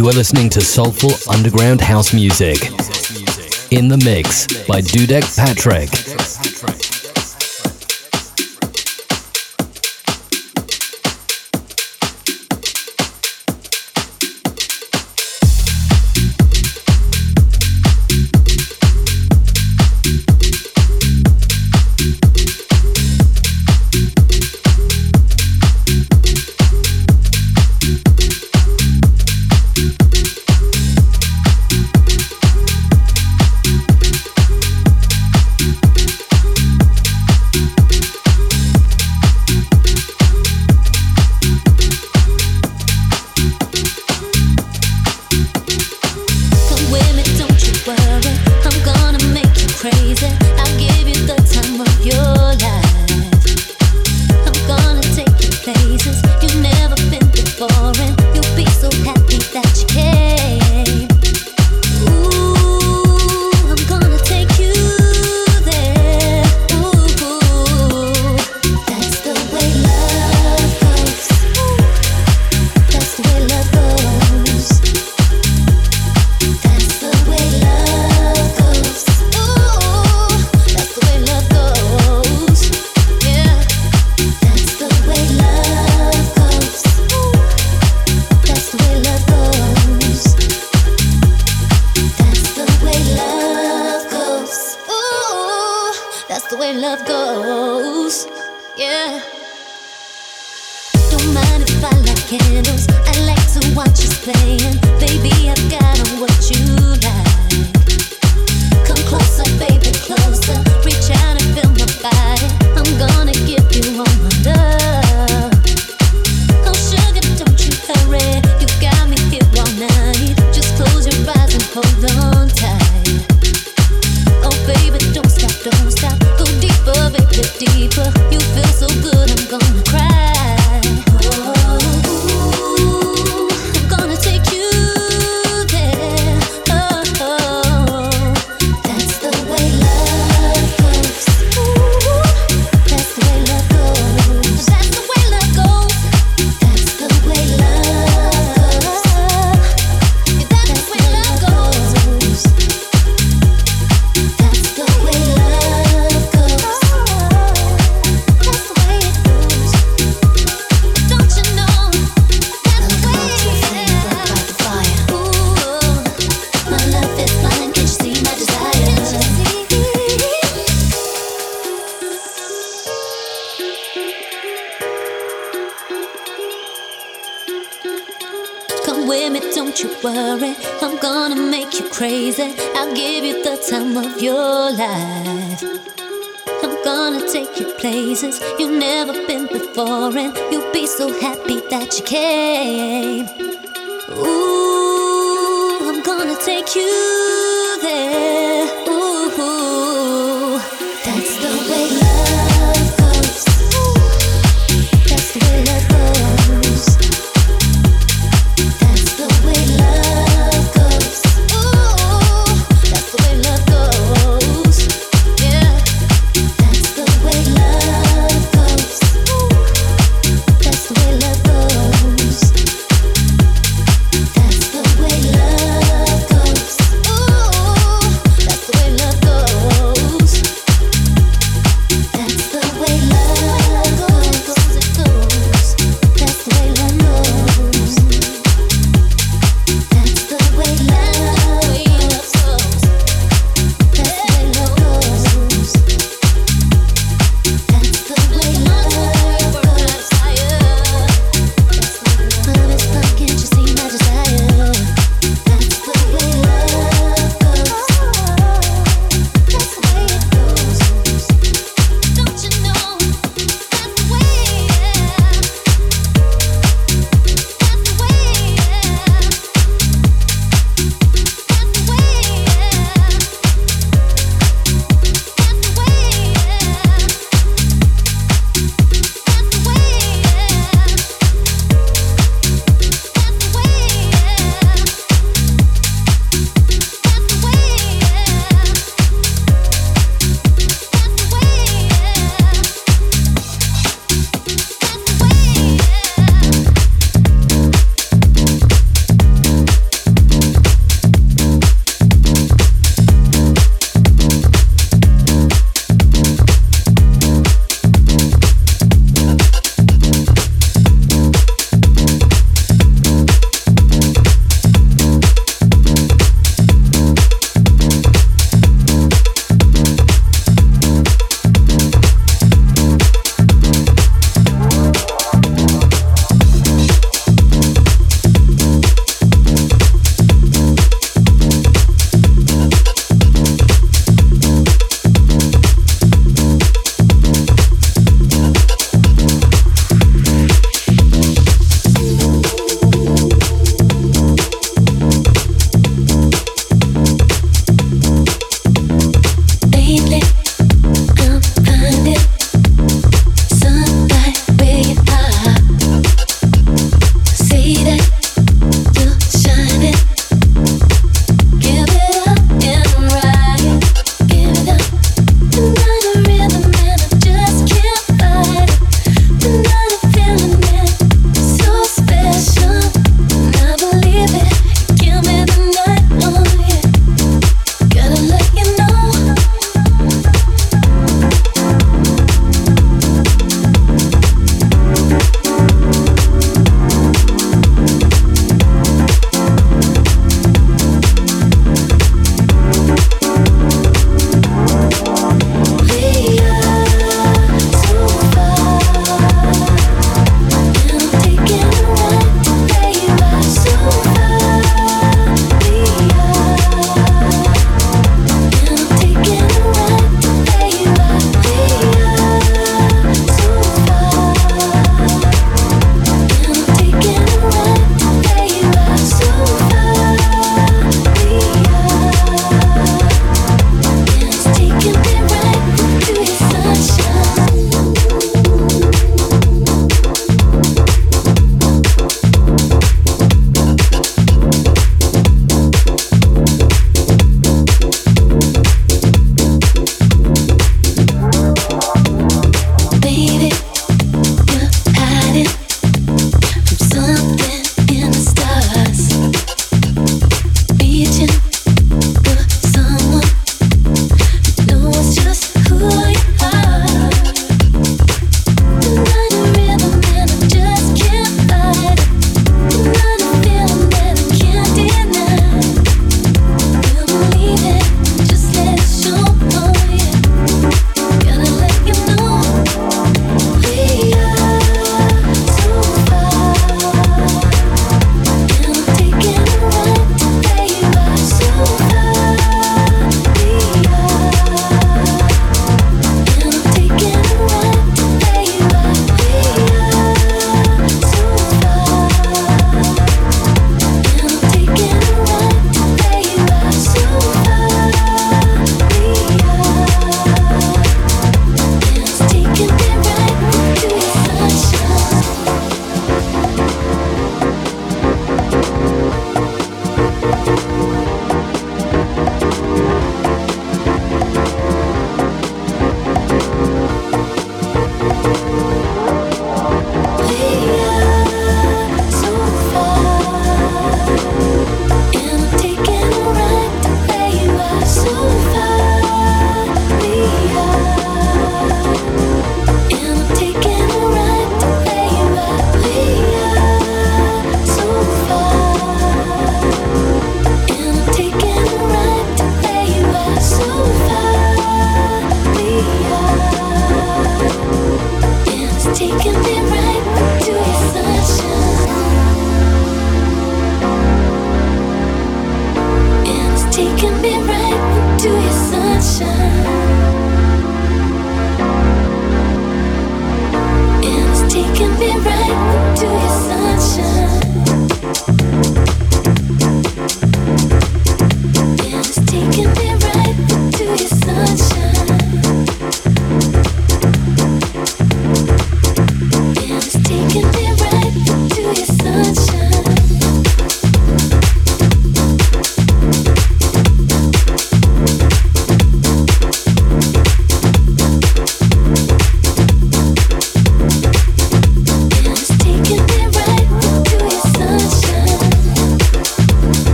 You are listening to soulful underground house music. In the mix by Dudek Patrick.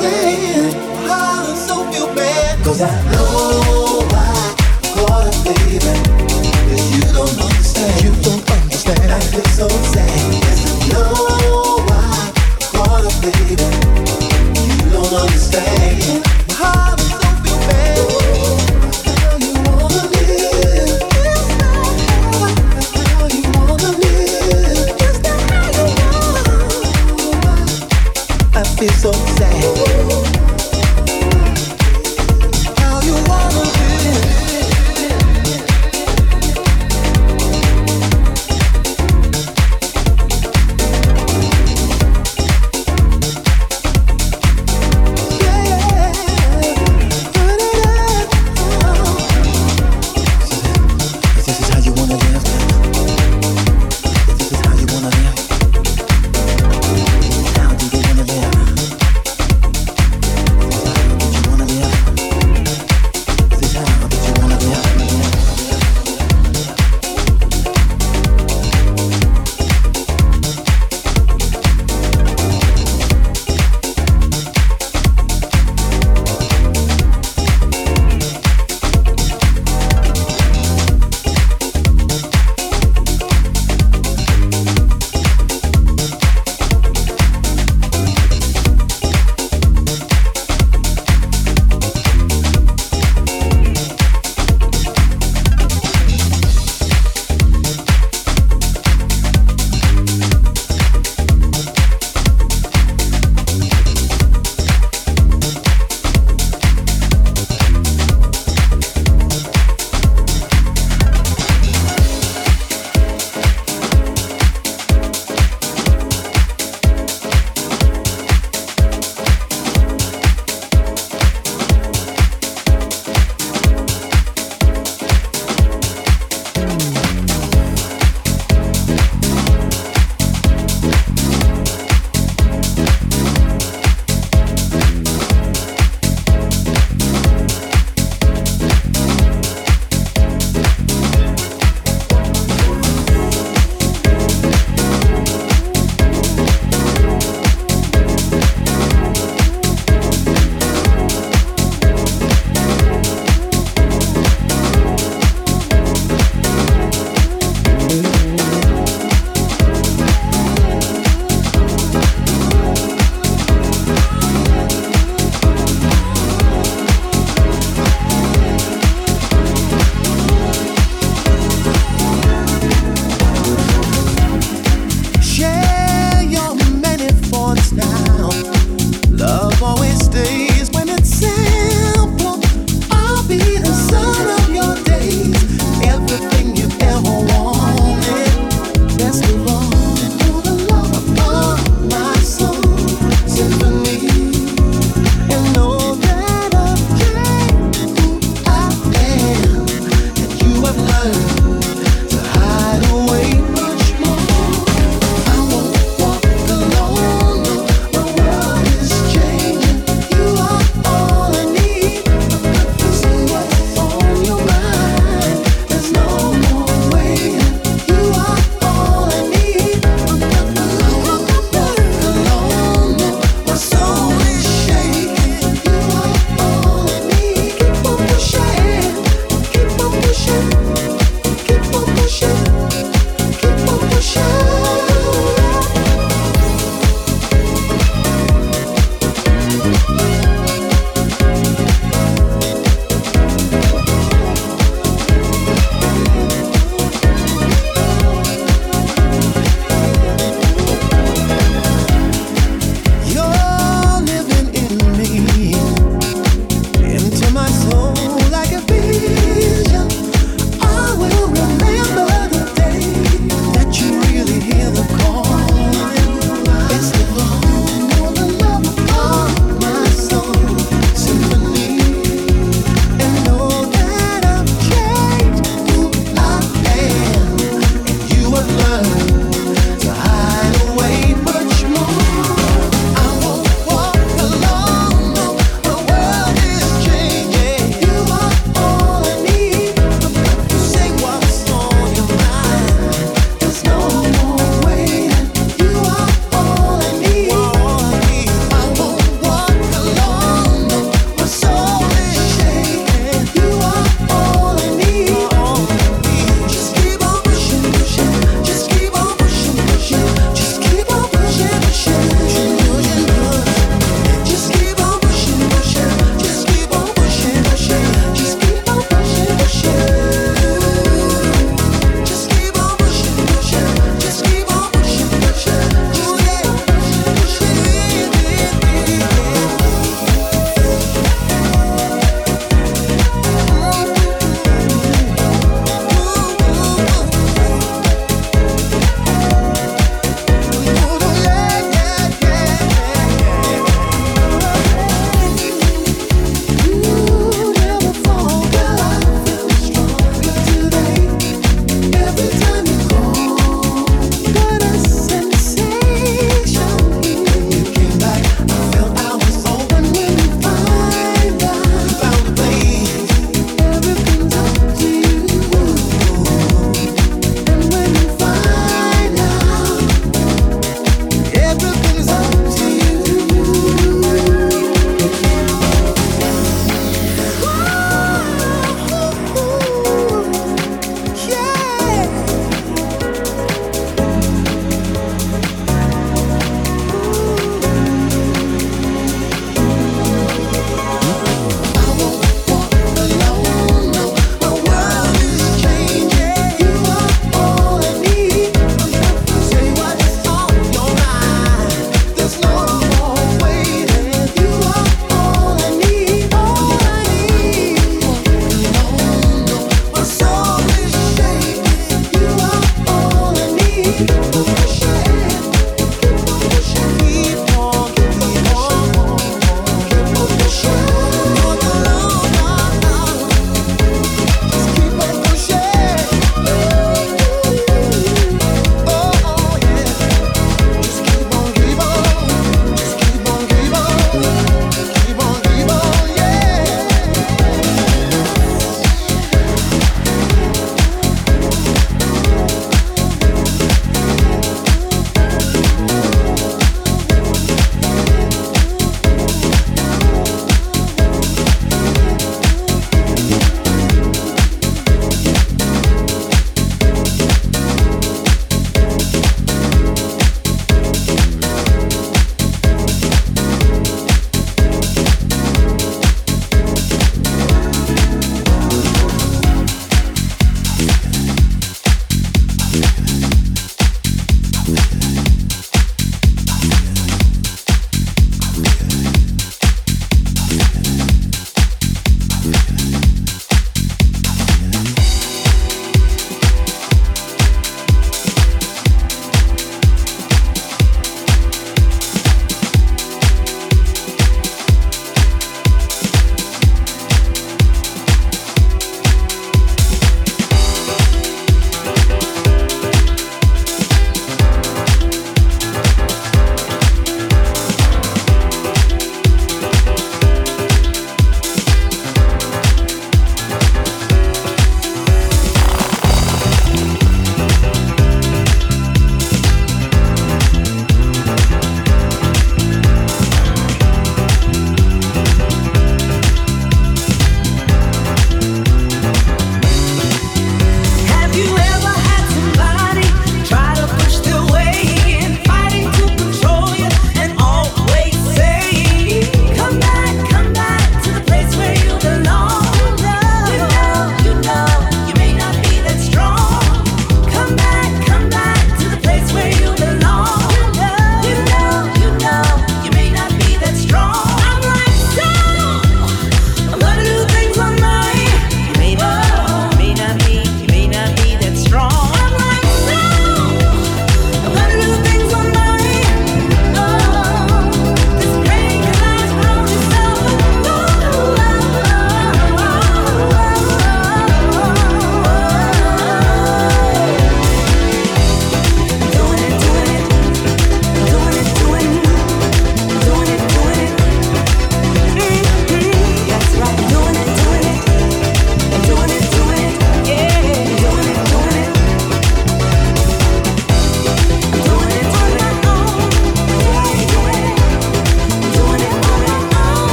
I so feel bad, cause I know caught baby. Cause you don't understand. You don't understand. I feel so sad. I know caught baby. You don't understand. I so feel so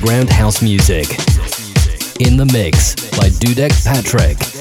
underground house music. In the mix by Dudek Patrick.